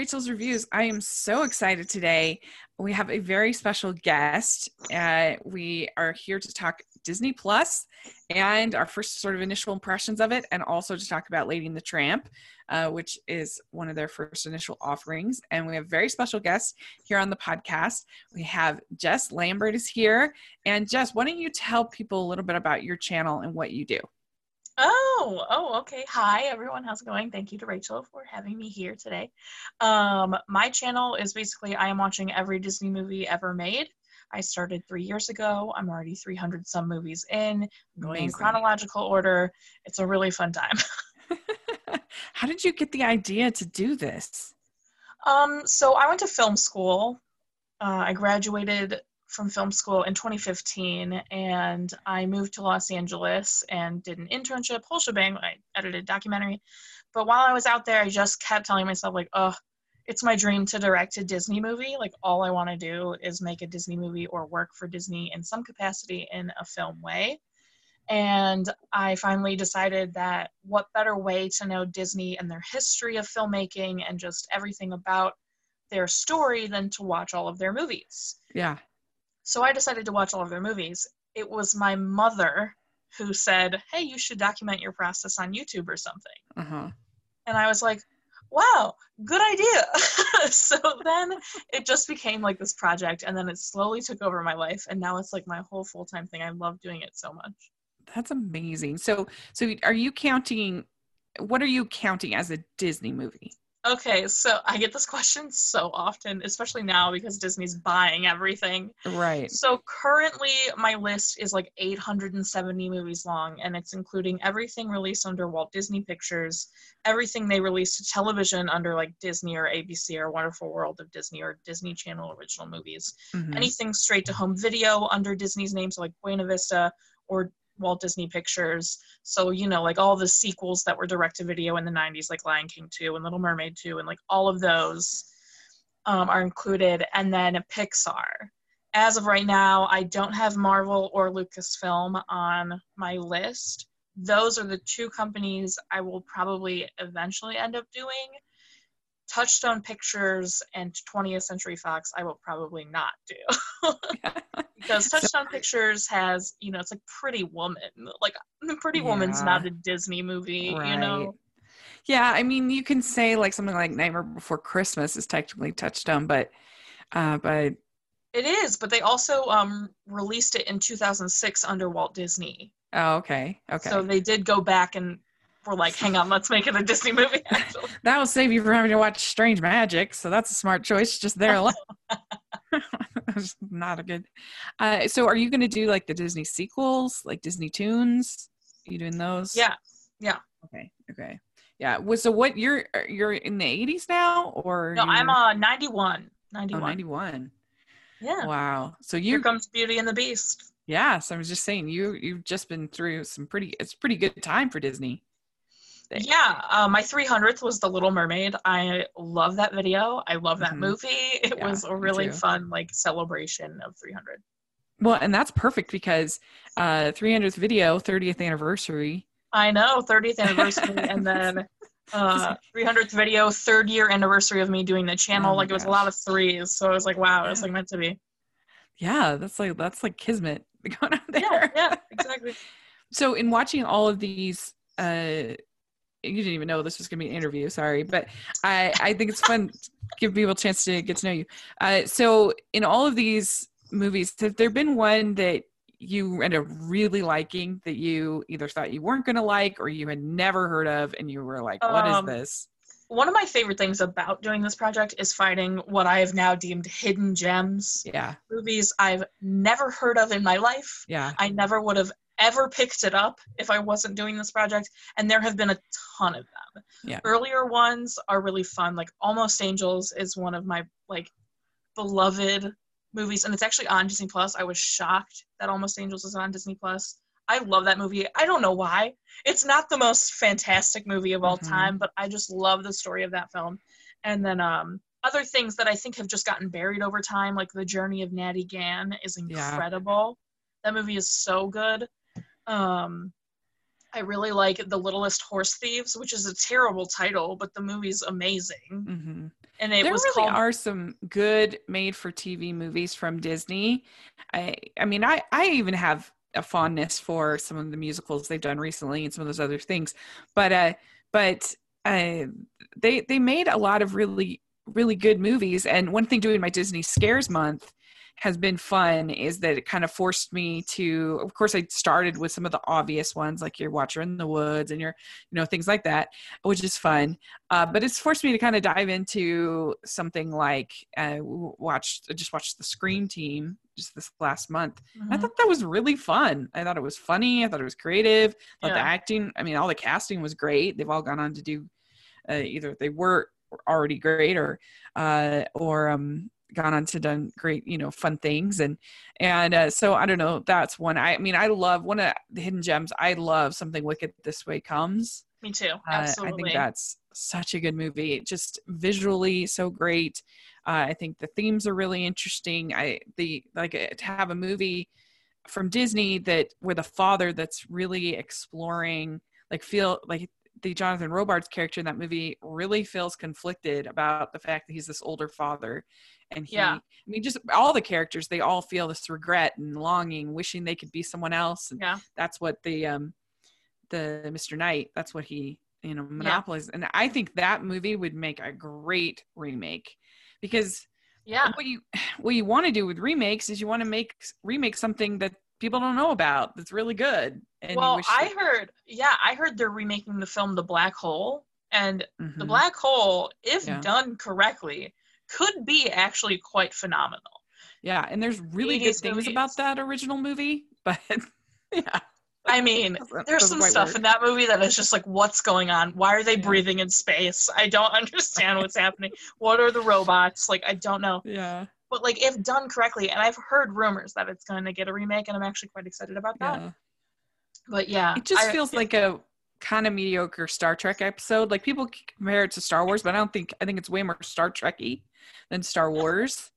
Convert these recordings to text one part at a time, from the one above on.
Rachel's Reviews. I am so excited today. We have a very special guest. Uh, we are here to talk Disney Plus and our first sort of initial impressions of it, and also to talk about Lady and the Tramp, uh, which is one of their first initial offerings. And we have very special guests here on the podcast. We have Jess Lambert is here. And Jess, why don't you tell people a little bit about your channel and what you do? Oh, oh, okay. Hi, everyone. How's it going? Thank you to Rachel for having me here today. Um, my channel is basically I am watching every Disney movie ever made. I started three years ago. I'm already 300 some movies in, I'm going in chronological order. It's a really fun time. How did you get the idea to do this? Um, so I went to film school. Uh, I graduated from film school in 2015 and I moved to Los Angeles and did an internship, whole shebang. I edited a documentary. But while I was out there, I just kept telling myself, like, oh, it's my dream to direct a Disney movie. Like, all I want to do is make a Disney movie or work for Disney in some capacity in a film way. And I finally decided that what better way to know Disney and their history of filmmaking and just everything about their story than to watch all of their movies. Yeah. So I decided to watch all of their movies. It was my mother who said, Hey, you should document your process on YouTube or something. Uh-huh. And I was like, Wow, good idea. so then it just became like this project, and then it slowly took over my life. And now it's like my whole full time thing. I love doing it so much. That's amazing. So, so are you counting? What are you counting as a Disney movie? Okay, so I get this question so often, especially now because Disney's buying everything. Right. So currently, my list is like 870 movies long, and it's including everything released under Walt Disney Pictures, everything they released to television under like Disney or ABC or Wonderful World of Disney or Disney Channel original movies, mm-hmm. anything straight to home video under Disney's name, so like Buena Vista or Walt Disney Pictures. So, you know, like all the sequels that were direct to video in the 90s, like Lion King 2 and Little Mermaid 2, and like all of those um, are included. And then Pixar. As of right now, I don't have Marvel or Lucasfilm on my list. Those are the two companies I will probably eventually end up doing. Touchstone Pictures and 20th Century Fox, I will probably not do. because Touchstone so, Pictures has, you know, it's like Pretty Woman. Like, Pretty yeah, Woman's not a Disney movie, right. you know? Yeah, I mean, you can say like something like Nightmare Before Christmas is technically Touchstone, but, uh, but. It is, but they also um, released it in 2006 under Walt Disney. Oh, okay. Okay. So they did go back and were like, hang on, let's make it a Disney movie. Actually. that will save you from having to watch Strange Magic. So that's a smart choice just there alone. That's not a good. Uh, so are you going to do like the Disney sequels, like Disney Toons? Are you doing those? Yeah. Yeah. Okay. Okay. Yeah. So what you're you're in the 80s now or No, I'm uh 91. 91. Oh, 91. Yeah. Wow. So you Here comes Beauty and the Beast. Yes, I was just saying you you've just been through some pretty it's pretty good time for Disney thing. Yeah, uh, my 300th was The Little Mermaid. I love that video. I love that mm-hmm. movie. It yeah, was a really fun like celebration of 300. Well, and that's perfect because uh 300th video, 30th anniversary. I know, 30th anniversary, and then uh 300th video, third year anniversary of me doing the channel. Oh like it was gosh. a lot of threes, so I was like, wow, it was like meant to be. Yeah, that's like that's like kismet going on there. Yeah, yeah, exactly. so in watching all of these uh you didn't even know this was going to be an interview sorry but i i think it's fun to give people a chance to get to know you uh, so in all of these movies has there been one that you ended up really liking that you either thought you weren't going to like or you had never heard of and you were like "What um, is this one of my favorite things about doing this project is finding what I have now deemed hidden gems. Yeah. Movies I've never heard of in my life. Yeah. I never would have ever picked it up if I wasn't doing this project, and there have been a ton of them. Yeah. Earlier ones are really fun. Like Almost Angels is one of my like beloved movies, and it's actually on Disney Plus. I was shocked that Almost Angels is on Disney Plus. I love that movie. I don't know why. It's not the most fantastic movie of all mm-hmm. time, but I just love the story of that film. And then um other things that I think have just gotten buried over time, like The Journey of Natty Gann, is incredible. Yeah. That movie is so good. Um, I really like The Littlest Horse Thieves, which is a terrible title, but the movie's amazing. hmm And it there was really called are some good made for TV movies from Disney. I I mean I I even have a fondness for some of the musicals they've done recently and some of those other things. But uh but uh they they made a lot of really really good movies and one thing doing my Disney Scares month has been fun is that it kind of forced me to of course I started with some of the obvious ones like your Watcher in the Woods and your you know things like that which is fun uh, but it's forced me to kind of dive into something like uh, watched I just watched the Scream Team just this last month. I Mhm. thought that was really fun. I thought it was funny. I thought it was creative. I thought the acting. I mean, all the casting was great. They've all gone on to do uh, either they were already great or uh, or um, gone on to done great you know fun things and and uh, so I don't know. That's one. I, I mean, I love one of the hidden gems. I love something wicked this way comes. Me too. Uh, I think that's such a good movie. It just visually so great. Uh, I think the themes are really interesting. I the like uh, to have a movie from Disney that with a father that's really exploring like feel like the Jonathan Robards character in that movie really feels conflicted about the fact that he's this older father and he Yeah. I mean just all the characters they all feel this regret and longing wishing they could be someone else and Yeah. that's what the um the Mr. Knight that's what he you know monopolizes and I think that movie would make a great remake because Yeah. what you what you want to do with remakes is you want to make remake something that people don't know about that's really good and well, I heard, yeah, I heard they're remaking the film The Black Hole, and The Mhm. Black Hole, if Yeah. done correctly, could be actually quite phenomenal. yeah and there's really good things movies. about that original movie but yeah I mean, there's some stuff work. in that movie that is just like, what's going on? Why are they Yeah. breathing in space? I don't understand what's happening. What are the robots? Like, I don't know. yeah But like, if done correctly, and I've heard rumors that it's going to get a remake, and I'm actually quite excited about that. yeah But yeah, it just I- feels like a kind of mediocre Star Trek episode. Like people compare it to Star Wars, but I don't think I think it's way more Star Trekky than Star Wars.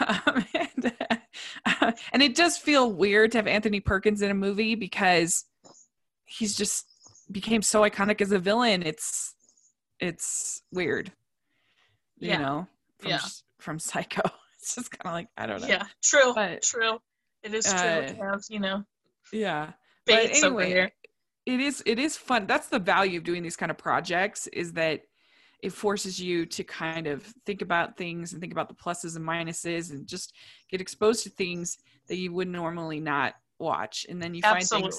Um, and, uh, and it does feel weird to have Anthony Perkins in a movie because he's just became so iconic as a villain. It's it's weird, you Yeah. know, from Yeah. from Psycho. It's just kind of like I don't know. yeah, true, But- true. It is true. Uh, to have, you know, yeah. But anyway, it is it is fun that's the value of doing these kind of projects is that it forces you to kind of think about things and think about the pluses and minuses and just get exposed to things that you would normally not watch and then you find things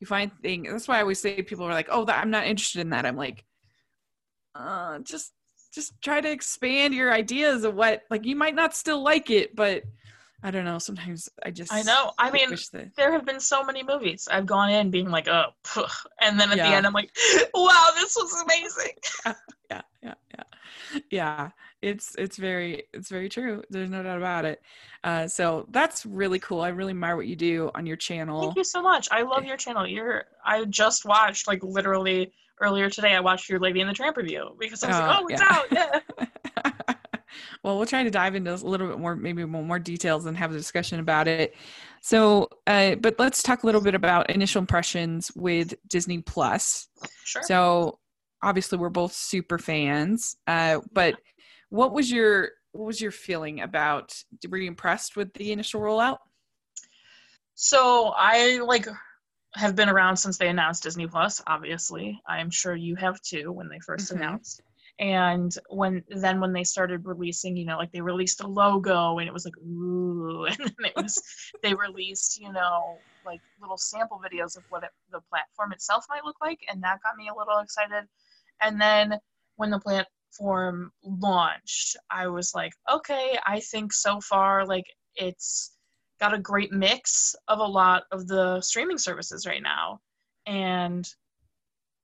you find things that's why i always say people are like oh that, i'm not interested in that i'm like uh just just try to expand your ideas of what like you might not still like it but i don't know sometimes i just I know. I mean, that there have been so many movies I've gone in being like, oh, phew. and then at the end I'm like, wow, this was amazing. yeah yeah yeah yeah it's it's very it's very true there's no doubt about it uh so that's really cool i really admire what you do on your channel Thank you so much. I love your channel. You're. I just watched like literally earlier today. I watched your Lady in the Tramp review because I was like, Oh, oh, it's yeah. out. Yeah. well we'll try to dive into a little bit more maybe more, more details and have a discussion about it so uh but let's talk a little bit about initial impressions with disney plus Sure. so obviously we're both super fans uh but what was your what was your feeling about were you impressed with the initial rollout So I like have been around since they announced Disney Plus. Obviously, I'm sure you have too when they 1st Mhm. announced. And when then when they started releasing, you know, like they released a logo and it was like ooh, and then it was they released, you know, like little sample videos of what it, the platform itself might look like, and that got me a little excited. And then when the platform launched, I was like, okay, I think so far like it's got a great mix of a lot of the streaming services right now. And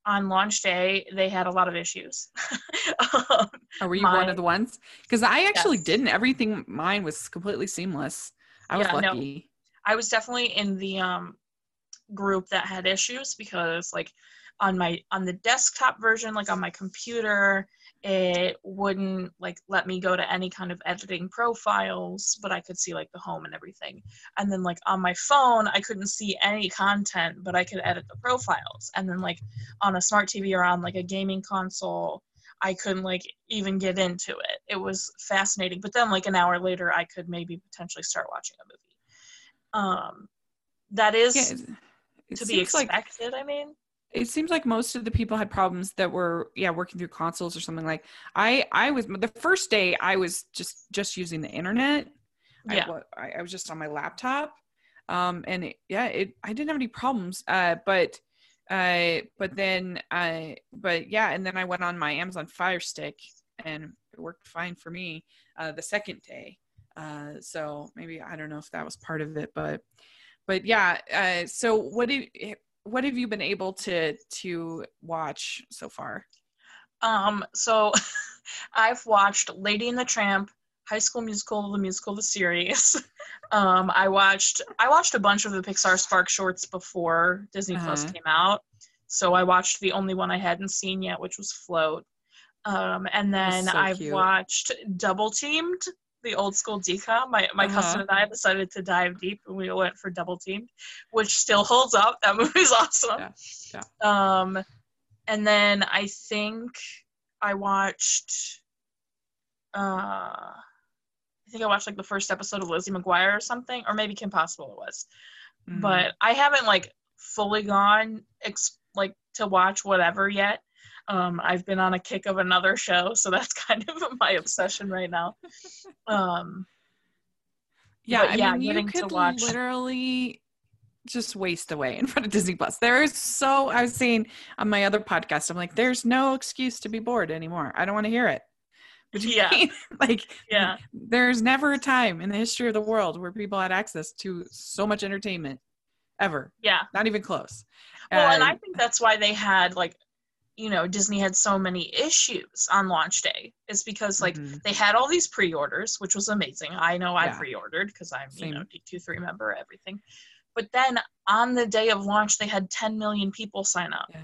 on launch day, they had a lot of issues. um, were you My- one of the ones? Because I actually Yes. didn't. Everything mine was completely seamless. I was Yeah, no. lucky. I was definitely in the um, group that had issues because, like, on my on the desktop version, like on my computer, it wouldn't like let me go to any kind of editing profiles but i could see like the home and everything. And then like on my phone i couldn't see any content but i could edit the profiles. And then like on a smart tv or on like a gaming console i couldn't like even get into it. It was fascinating. But then like an hour later i could maybe potentially start watching a movie. Um that is Yeah, to be seems like expected i mean it seems like most of the people had problems that were yeah working through consoles or something like i i was the first day i was just just using the internet. Yeah. I, I, I was just on my laptop. Um and it, yeah it i didn't have any problems uh but uh but then i but yeah and then i went on my amazon fire stick and it worked fine for me uh the second day. Uh so maybe i don't know if that was part of it but but yeah uh so what do what have you been able to to watch so far Um, so I've watched Lady and the Tramp, High School Musical, the musical, the series. um, I watched I watched a bunch of the Pixar Spark shorts before Disney Plus Uh-huh. came out. So I watched the only one I hadn't seen yet, which was Float. Um, and then so I've cute. watched Double Teamed, the old school DCOM. My my Uh-huh. cousin and I decided to dive deep and we went for Double Teamed, which still holds up. That movie's awesome. Yeah, Um, and then I think I watched. Uh, I think I watched like the first episode of Lizzie McGuire or something, or maybe Kim Possible it was. Mhm. But I haven't like fully gone ex- like to watch whatever yet. Um, I've been on a kick of another show, so that's kind of my obsession right now. Um, yeah, I yeah, mean, you could watch- literally just waste away in front of Disney Plus. There is so I was saying on my other podcast, I'm like, there's no excuse to be bored anymore. I don't want to hear it. You Yeah. mean? like, yeah, there's never a time in the history of the world where people had access to so much entertainment ever. yeah. Not even close. Well, and Uh, I think that's why they had like, you know, Disney had so many issues on launch day. Is because like mhm. they had all these pre-orders, which was amazing. I know I pre-ordered because I'm Same. you know D two three member everything. But then on the day of launch, they had 10 million people sign up. Yeah.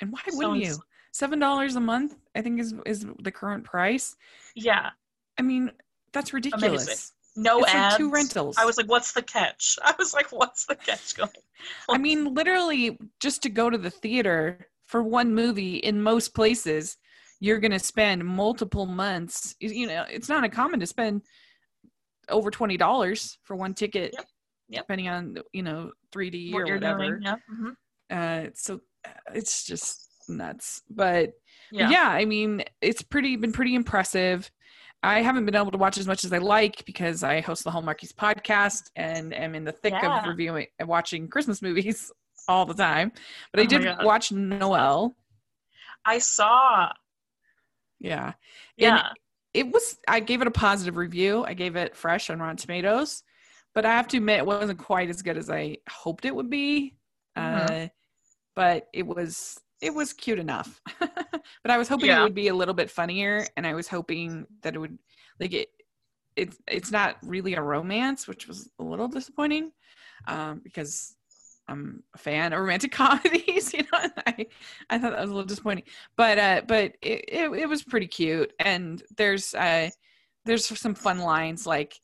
And why So wouldn't you? Seven dollars a month, I think is is the current price. Yeah, I mean, that's ridiculous. no it's ads. like two rentals. I was like, "What's the catch?" I was like, "What's the catch going?" I mean, literally, just to go to the theater for one movie in most places, you're going to spend multiple months. You- know, it's not uncommon to spend over twenty dollars for one ticket, Yep. Yep. depending on you know 3D What or whatever. doing? Yeah. mhm. Uh, so uh, it's just nuts. But yeah, yeah. I mean, it's pretty been pretty impressive. I haven't been able to watch as much as I like because I host the Hallmarkies podcast and am in the thick Yeah. of reviewing and watching Christmas movies all the time. But I Oh my did watch Noelle. I saw. Yeah. Yeah, It was I gave it a positive review. I gave it fresh on Rotten Tomatoes. But I have to admit it wasn't quite as good as I hoped it would be. Mhm. Uh, but it was it was cute enough. but I was hoping Yeah. it would be a little bit funnier and I was hoping that it would like it it's it's not really a romance, which was a little disappointing. Um, because I'm a fan of romantic comedies, you know. I I thought that was a little disappointing, but uh, but it, it it was pretty cute, and there's uh there's some fun lines like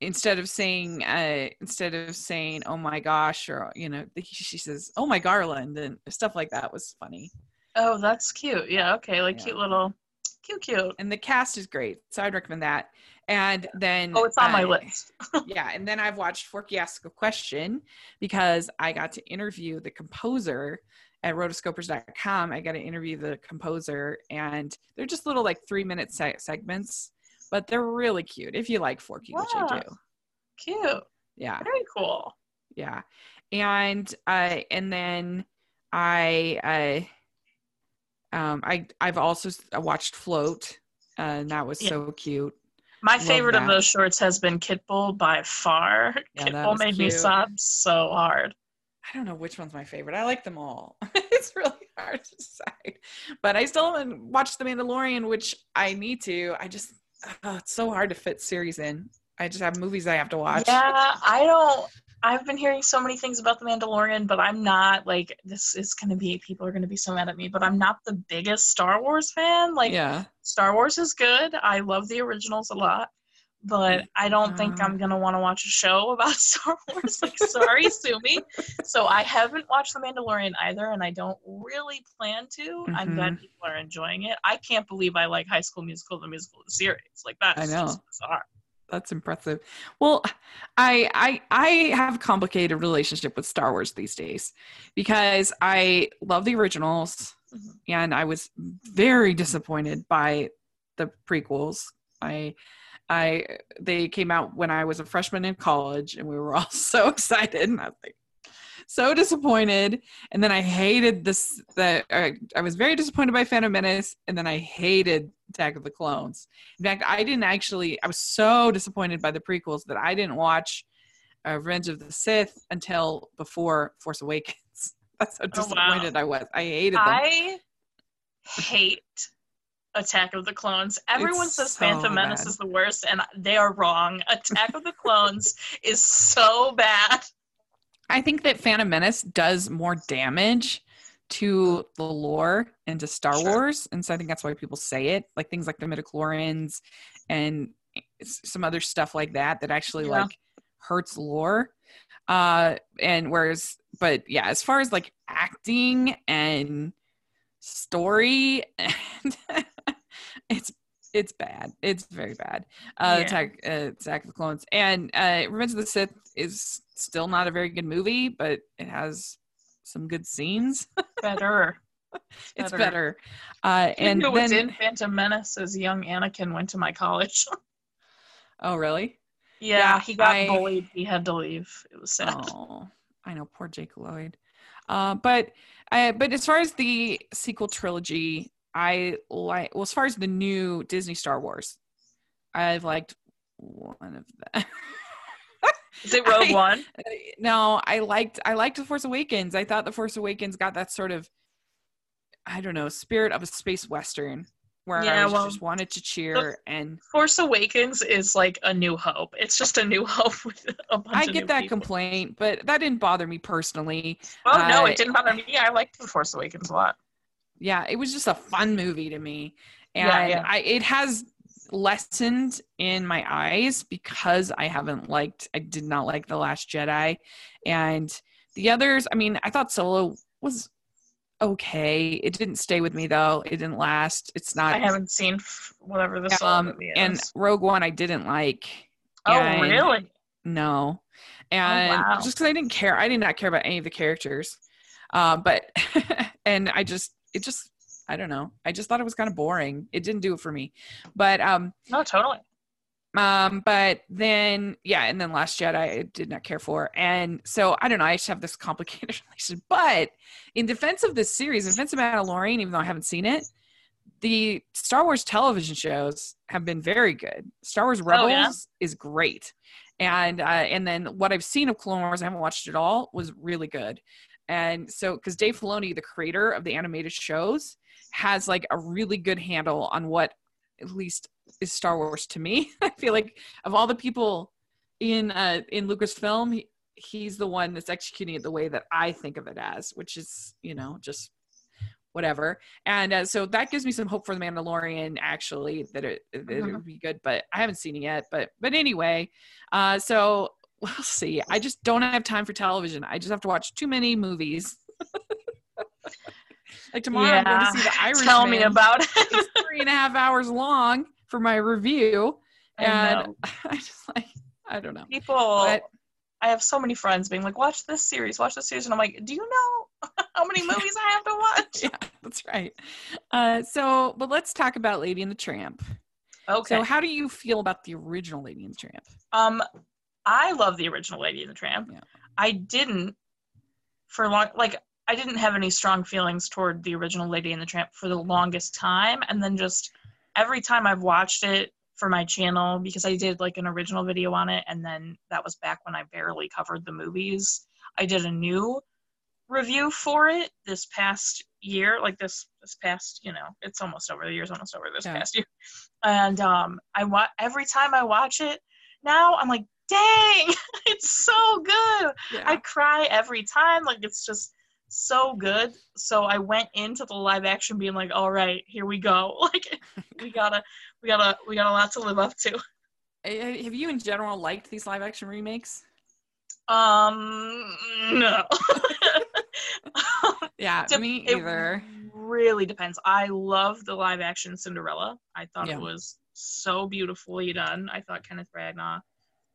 instead of saying uh instead of saying oh my gosh or you know she says oh my garland and stuff like that was funny Oh, that's cute. Yeah, okay, like Yeah. cute little, cute, cute. and the cast is great so i'd recommend that and then Oh, it's on my uh, list. yeah and then i've watched forky ask a question because i got to interview the composer at rotoscopers.com i got to interview the composer and they're just little like three minute se- segments but they're really cute if you like forky which i do Cute. yeah Very cool. yeah and uh and then i uh um i i've also watched float uh, and that was Yeah. so cute My Love favorite of those shorts has been Kitbull by far. Yeah, Kitbull made me sob so hard. I don't know which one's my favorite. I like them all. it's really hard to decide. But I still haven't watched The Mandalorian, which I need to. I just, oh, it's so hard to fit series in. I just have movies I have to watch. Yeah, I don't. I've been hearing so many things about The Mandalorian, but I'm not like this is gonna be people are gonna be so mad at me, but I'm not the biggest Star Wars fan. Like yeah. Star Wars is good. I love the originals a lot. But I don't think Uh. I'm gonna want to watch a show about Star Wars. Like, sorry, sue me. So I haven't watched The Mandalorian either, and I don't really plan to. I'm glad Mhm. people are enjoying it. I can't believe I like High School Musical, the musical, the series. Like that's I know. just bizarre. That's impressive. Well, I I I have a complicated relationship with Star Wars these days because I love the originals Mhm. and I was very disappointed by the prequels. I I they came out when I was a freshman in college and we were all so excited and I was like so disappointed and then I hated this That uh, I was very disappointed by Phantom Menace and then I hated Attack of the Clones. In fact, I didn't actually I was so disappointed by the prequels that I didn't watch uh, Revenge of the Sith until before Force Awakens. That's how Oh, wow. disappointed I was. I hated them. I hate Attack of the Clones. Everyone It's says so Phantom Menace bad. is the worst, and they are wrong. Attack of the Clones is so bad. I think that Phantom Menace does more damage to the lore and to Star Sure. Wars, and so I think that's why people say it. Like things like the midichlorians and some other stuff like that that actually Yeah. like hurts lore. Uh, and whereas, but yeah, as far as like acting and story, and it's it's bad. It's very bad. Uh, Yeah. Attack, uh, Attack of the Clones, and uh, Revenge of the Sith is still not a very good movie, but it has some good scenes. Better. it's better. better. Uh, and who was then, in Phantom Menace as young Anakin went to my college. oh really? yeah, Yeah, he got I- bullied. He had to leave. It was sad. Oh, I know, poor Jake Lloyd. Uh, but I, but as far as the sequel trilogy, I like. Well, as far as the new Disney Star Wars, I've liked one of them. Is it Rogue I- One? no, I liked I liked The Force Awakens. I thought The Force Awakens got that sort of I don't know, spirit of a space western where Yeah, I well, just wanted to cheer and Force Awakens is like a new hope. It's just a new hope with a bunch I get that people. complaint, but that didn't bother me personally. Oh no, Uh, it didn't bother me. I liked The Force Awakens a lot. Yeah, it was just a fun movie to me. And Yeah, yeah. I it has lessened in my eyes because I haven't liked I did not like The Last Jedi and the others, I mean, I thought Solo was okay. It didn't stay with me though. It didn't last. It's not I haven't seen whatever the um movie is. and Rogue One I didn't like. oh and- really? No. And wow. just because I didn't care, I did not care about any of the characters. Uh, but and I just it just I don't know. I just thought it was kind of boring. It didn't do it for me. But um No, totally. um but then yeah, and then Last Jedi I did not care for. And so I don't know, I just have this complicated relationship. But in defense of this series, in defense of Mandalorian, even though I haven't seen it, the Star Wars television shows have been very good. Star Wars Rebels Oh, yeah? is great, and uh, and then what I've seen of Clone Wars, I haven't watched it all, was really good. And so, because Dave Filoni, the creator of the animated shows, has like a really good handle on what at least is Star Wars to me. I feel like of all the people in uh, in Lucasfilm, he, he's the one that's executing it the way that I think of it as, which is you know just whatever. And uh, so that gives me some hope for the Mandalorian actually that it that it Mhm. would be good, but I haven't seen it yet. But but anyway, uh, so we'll see. I just don't have time for television. I just have to watch too many movies. like tomorrow, I'm going to see the Irishman. Tell me about it. It's three and a half hours long for my review, I and. I just like I don't know. people But I have so many friends being like, watch this series, watch this series. And I'm like, do you know how many movies I have to watch? yeah, that's right. Uh, so, but let's talk about Lady and the Tramp. Okay. So, how do you feel about the original Lady and the Tramp? um, I love the original Lady and the Tramp. Yeah. I didn't for long, like, I didn't have any strong feelings toward the original Lady and the Tramp for the longest time. And then just every time I've watched it for my channel, because I did like an original video on it, and then that was back when I barely covered the movies, I did a new review for it this past year like this this past you know it's almost over the year's almost over this Yeah. past year and um i wa- every time i watch it now i'm like dang, it's so good. Yeah. I cry every time. Like it's just so good. So I went into the live action being like, all right, here we go. Like we gotta, we gotta, we got a lot to live up to. Have you in general liked these live action remakes? Um, no. Yeah, Dep- me it either. really depends. I love the live action Cinderella. I thought Yeah. it was so beautifully done. I thought Kenneth Branagh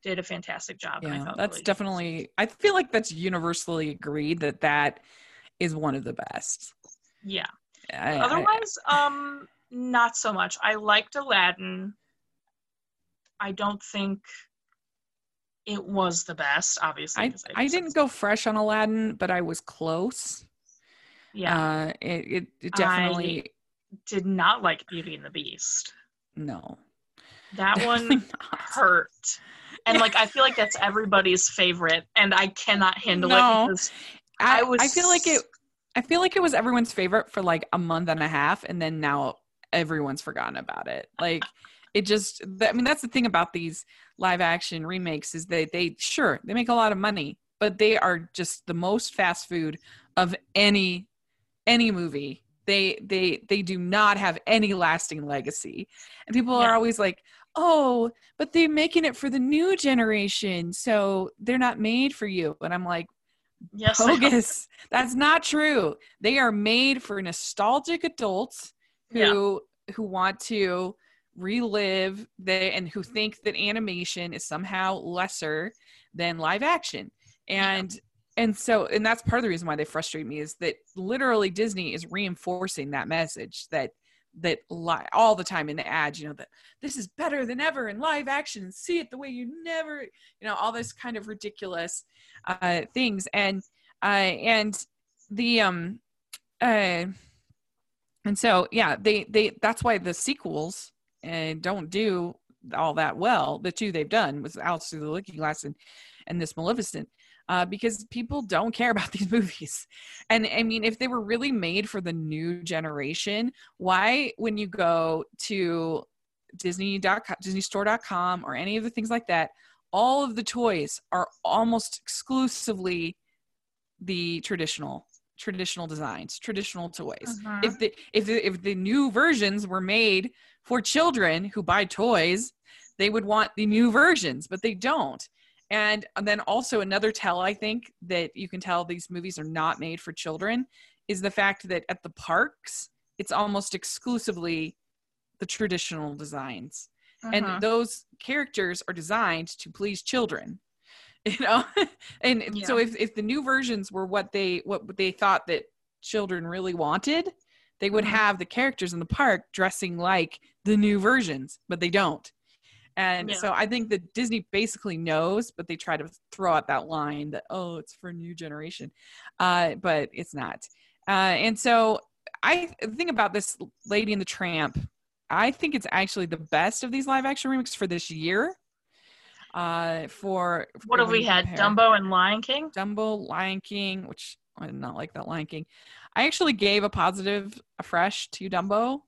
did a fantastic job. I Yeah, that's really- definitely. I feel like that's universally agreed that that is one of the best. yeah. I- I- Otherwise, um, not so much. I liked Aladdin. I don't think it was the best, obviously. I, I said didn't go fresh on Aladdin, but I was close. Yeah, Uh, it, it, it I- definitely did not like Beauty and the Beast. no. That Definitely one not. hurt. And like I feel like that's everybody's favorite, and I cannot handle No. it because I, I was. I feel like it. I feel like it was everyone's favorite for like a month and a half, and then now everyone's forgotten about it. Like it just. I mean, that's the thing about these live action remakes is that they sure they make a lot of money, but they are just the most fast food of any any movie. They they they do not have any lasting legacy, and people are always like, "Oh, but they're making it for the new generation, so they're not made for you." And I'm like Yes, bogus. That's not true. They are made for nostalgic adults who who want to relive the and who think that animation is somehow lesser than live action. And and so and that's part of the reason why they frustrate me is that literally Disney is reinforcing that message that that lie all the time in the ads, you know, that this is better than ever in live action. See it the way you never, you know, all this kind of ridiculous uh, things. And uh, and the um uh, and so yeah, they they that's why the sequels uh, don't do all that well. The two they've done was Alice Through the Looking Glass and and this Maleficent. Uh, because people don't care about these movies. And I mean, if they were really made for the new generation, why, when you go to Disney.com, DisneyStore.com, or any of the things like that, all of the toys are almost exclusively the traditional traditional designs, traditional toys. Mhm. If the if the, if the new versions were made for children who buy toys, they would want the new versions, but they don't. And, and then also another tell I think that you can tell these movies are not made for children is the fact that at the parks it's almost exclusively the traditional designs Mhm. and those characters are designed to please children you know and so if, if the new versions were what they what they thought that children really wanted they would Mhm. have the characters in the park dressing like the new versions but they don't and Yeah. so i think that disney basically knows but they try to throw out that line that oh it's for a new generation uh, but it's not uh, and so i think about this lady and the tramp I think it's actually the best of these live action remakes for this year. Uh, for what have we had? compare Dumbo and Lion King. Dumbo, Lion King, which I did not like that Lion King. I actually gave a positive afresh to Dumbo,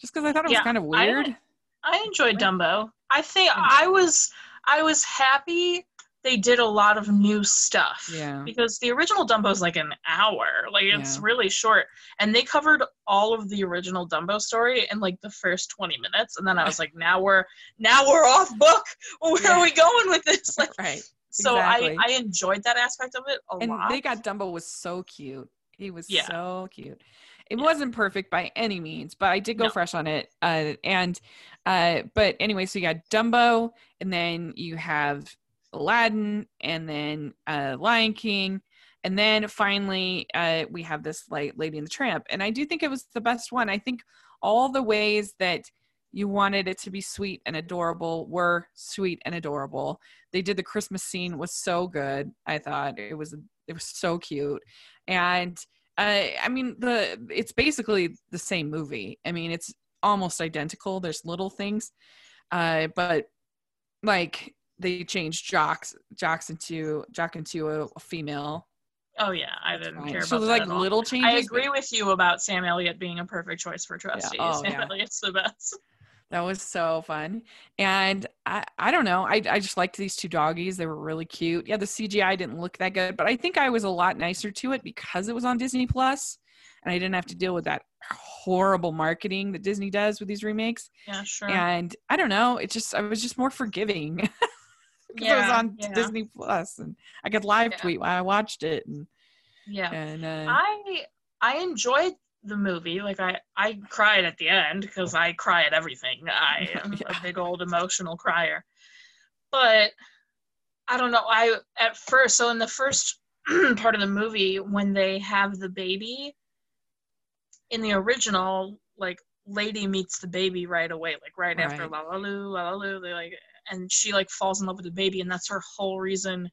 just because I thought it was Yeah, kind of weird. I enjoyed Dumbo. I think I was I was happy they did a lot of new stuff. Yeah. Because the original Dumbo is like an hour. Like it's Yeah. really short. And they covered all of the original Dumbo story in like the first 20 minutes. And then I was like, now we're now we're off book. Where Yeah. are we going with this? Like right. so exactly. I, I enjoyed that aspect of it a and lot. they got Dumbo was so cute. He was Yeah. so cute. It Yeah. wasn't perfect by any means, but I did go No. fresh on it. Uh, and uh, but anyway, so you got Dumbo, and then you have Aladdin, and then uh, Lion King, and then finally uh, we have this like Lady and the Tramp. And I do think it was the best one. I think all the ways that you wanted it to be sweet and adorable were sweet and adorable. They did the Christmas scene was so good. I thought it was it was so cute, and uh, I mean the it's basically the same movie. I mean it's almost identical. There's little things, uh, but like they changed jocks jocks into jock into a, a female. oh yeah, I That's didn't fine. care so about there's that like at all. little changes. I agree with you about Sam Elliott being a perfect choice for Trusty's. Oh, Sam yeah. Elliott's the best. That was so fun. And I, I don't know. I, I just liked these two doggies. They were really cute. Yeah, the CGI didn't look that good, but I think I was a lot nicer to it because it was on Disney Plus and I didn't have to deal with that horrible marketing that Disney does with these remakes. Yeah, sure. And I don't know. It just, I was just more forgiving because yeah, it was on yeah. Disney Plus and I could live Yeah. tweet while I watched it. And, Yeah. and uh, I I enjoyed the movie. Like I I cried at the end because I cry at everything. I am Yeah. a big old emotional crier. But I don't know. I at first so in the first part of the movie when they have the baby in the original like lady meets the baby right away like right, after Right. la la loo la la loo they like and she like falls in love with the baby and that's her whole reason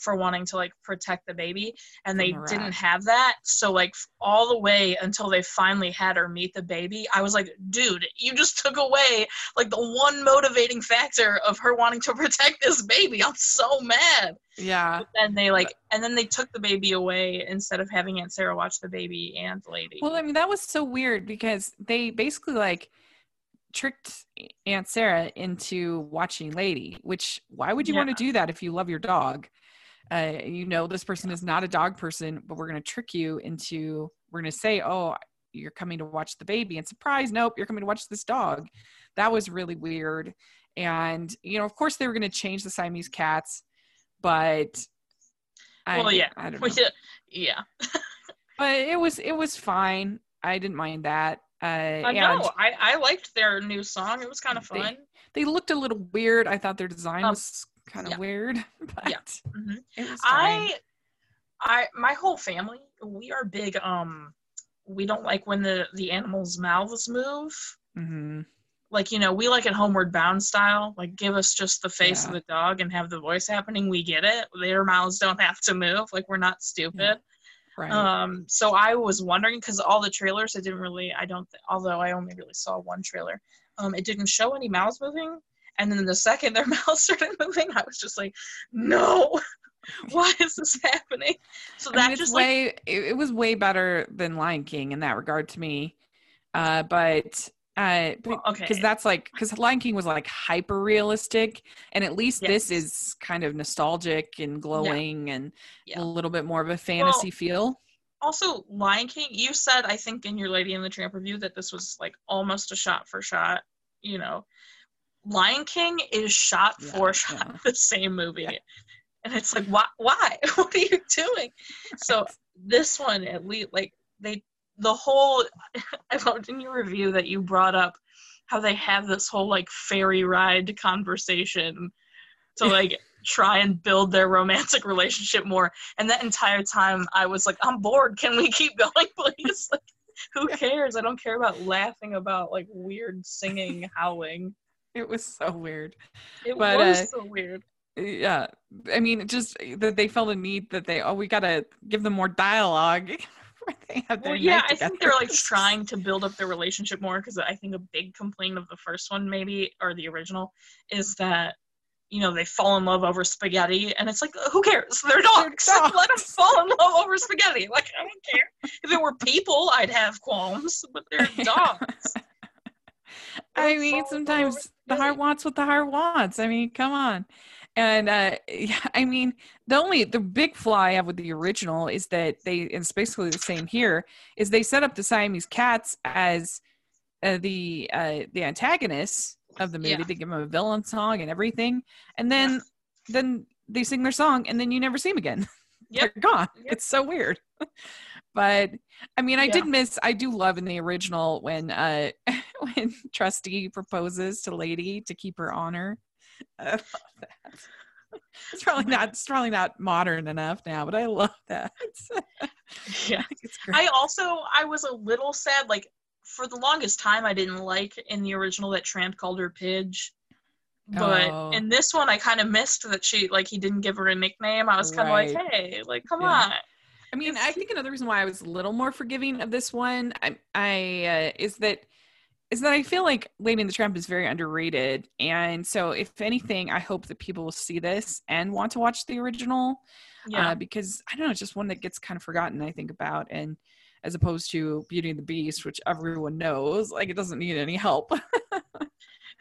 for wanting to like protect the baby and they the didn't have that. So like all the way until they finally had her meet the baby i was like dude you just took away like the one motivating factor of her wanting to protect this baby. I'm so mad. Yeah. and they like and then they took the baby away instead of having aunt sarah watch the baby and the lady. Well, I mean, that was so weird because they basically like tricked Aunt Sarah into watching Lady, which why would you want to do that if you love your dog? Uh, you know, this person is not a dog person, but we're going to trick you into, we're going to say, oh, you're coming to watch the baby and surprise, nope, you're coming to watch this dog. That was really weird. And, you know, of course they were going to change the Siamese cats, but I, Well, yeah. I don't know uh, yeah but it was it was fine. I didn't mind that. Uh, i and know I, I liked their new song it was kind of They- fun they looked a little weird. I thought their design Um, was kind of yeah. weird, but Yeah. Mhm. it was fine. I, I, my whole family, we are big. Um, we don't like when the the animals' mouths move. Mhm. Like you know, we like it Homeward Bound style. Like, give us just the face of the dog and have the voice happening. We get it. Their mouths don't have to move. Like, we're not stupid. Right. Um, so I was wondering because all the trailers, it didn't really. I don't. Th- although I only really saw one trailer, um, it didn't show any mouths moving. And then the second their mouths started moving, I was just like, no, why is this happening? So I that mean, it's just like way it, it was way better than Lion King in that regard to me. Uh, but uh, Well, because okay. that's like because Lion King was like hyper realistic, and at least this is kind of nostalgic and glowing and Yeah. a little bit more of a fantasy feel. also Lion King. You said I think in your Lady and the Tramp review that this was like almost a shot for shot. You know, Lion King is shot Yeah, for shot yeah. the same movie, Yeah. and it's like why? Why? what are you doing? So this one at least like they the whole I loved in your review that you brought up how they have this whole like ferry ride conversation to like try and build their romantic relationship more and that entire time I was like I'm bored can we keep going please like who cares I don't care about laughing about like weird singing howling It was so weird. it But, was uh, so weird yeah i mean just that they felt a need that they oh we gotta give them more dialogue they Well, yeah, I think they're like trying to build up their relationship more because I think a big complaint of the first one, maybe, or the original, is that you know they fall in love over spaghetti, and it's like who cares? They're dogs. Let them fall in love over spaghetti. Like I don't care. If it were people, I'd have qualms, but they're dogs. I mean fall in love sometimes the heart wants what the heart wants. I mean come on. And uh yeah, i mean the only the big fly i have with the original is that they and it's basically the same here is they set up the siamese cats as uh, the uh the antagonists of the movie. Yeah. they give them a villain song and everything. And then then they sing their song and then you never see them again. Yep. they're gone. Yep. it's so weird. But i mean i Yeah. did miss i do love in the original when uh when Trusty proposes to lady to keep her honor i love that it's probably not it's probably not modern enough now but i love that Yeah. I think it's great I also I was a little sad. Like for the longest time, I didn't like in the original that Tramp called her Pidge. But Oh. in this one, I kind of missed that she like he didn't give her a nickname. I was kind of Right. like, hey, like come Yeah. on. I mean, I think another reason why I was a little more forgiving of this one, I, I uh, is that is that I feel like Lady and the Tramp is very underrated, and so if anything, I hope that people will see this and want to watch the original, Yeah, uh, because I don't know, it's just one that gets kind of forgotten. I think about and as opposed to Beauty and the Beast, which everyone knows, like it doesn't need any help.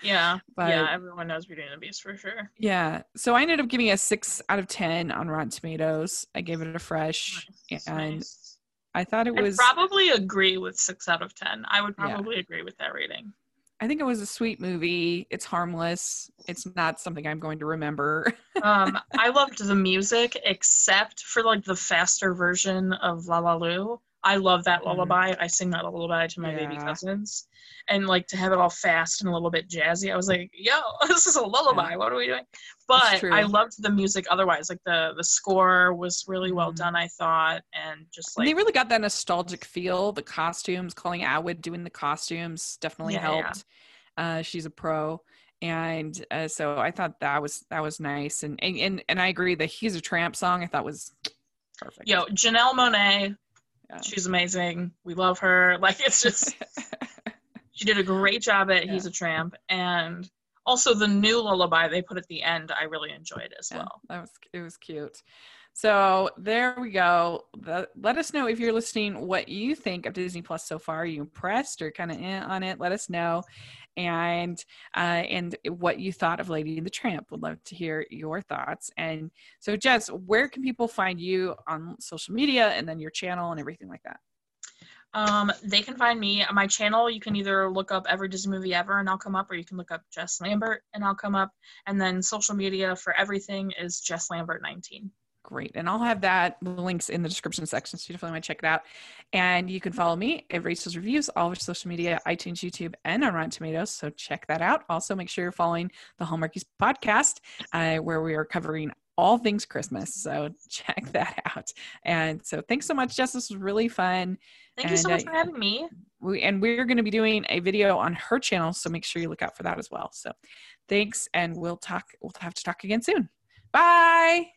Yeah, But- yeah, everyone knows Beauty and the Beast for sure. Yeah. So I ended up giving it a six out of 10 on Rotten Tomatoes. I gave it a fresh, Nice, and nice. I thought it I'd was, probably agree with six out of ten. I would Yeah. probably agree with that rating. I think it was a sweet movie. It's harmless. It's not something I'm going to remember. Um, I loved the music, except for like the faster version of La La Lu. I love that Mhm. lullaby. I sing that lullaby to my baby cousins, and like to have it all fast and a little bit jazzy. I was like, "Yo, this is a lullaby. What are we doing?" But. I loved the music. Otherwise, like the the score was really well Mhm. done. I thought, and just And like they really got that nostalgic feel. The costumes, Colleen Atwood doing the costumes definitely Yeah, yeah. helped. Uh, she's a pro. And uh, so I thought that was that was nice, and and and, and I agree. The "He's a Tramp" song I thought was perfect. yo, Janelle Monáe, Yeah. she's amazing. We love her. Like it's just she did a great job at Yeah. He's a Tramp, and also the new lullaby they put at the end, I really enjoyed as Yeah, well. that was it was cute. So there we go. The, let us know if you're listening what you think of Disney Plus so far. Are you impressed or kind of eh on it? Let us know, and uh, and what you thought of Lady and the Tramp. Would love to hear your thoughts. And so, Jess, where can people find you on social media and then your channel and everything like that? Um, they can find me on my channel. You can either look up every Disney movie ever and I'll come up, or you can look up Jess Lambert and I'll come up. And then social media for everything is Jess Lambert 19. Great. And I'll have that links in the description section. So you definitely want to check it out. And you can follow me at Rachel's Reviews, all of our social media, iTunes, YouTube, and on Rotten Tomatoes. So check that out. Also, make sure you're following the Hallmarkies podcast, uh, where we are covering all things Christmas. So check that out. And so thanks so much, Jess. This was really fun. Thank you so much for having me. We, and we're going to be doing a video on her channel. So make sure you look out for that as well. So thanks. And we'll talk, we'll have to talk again soon. Bye.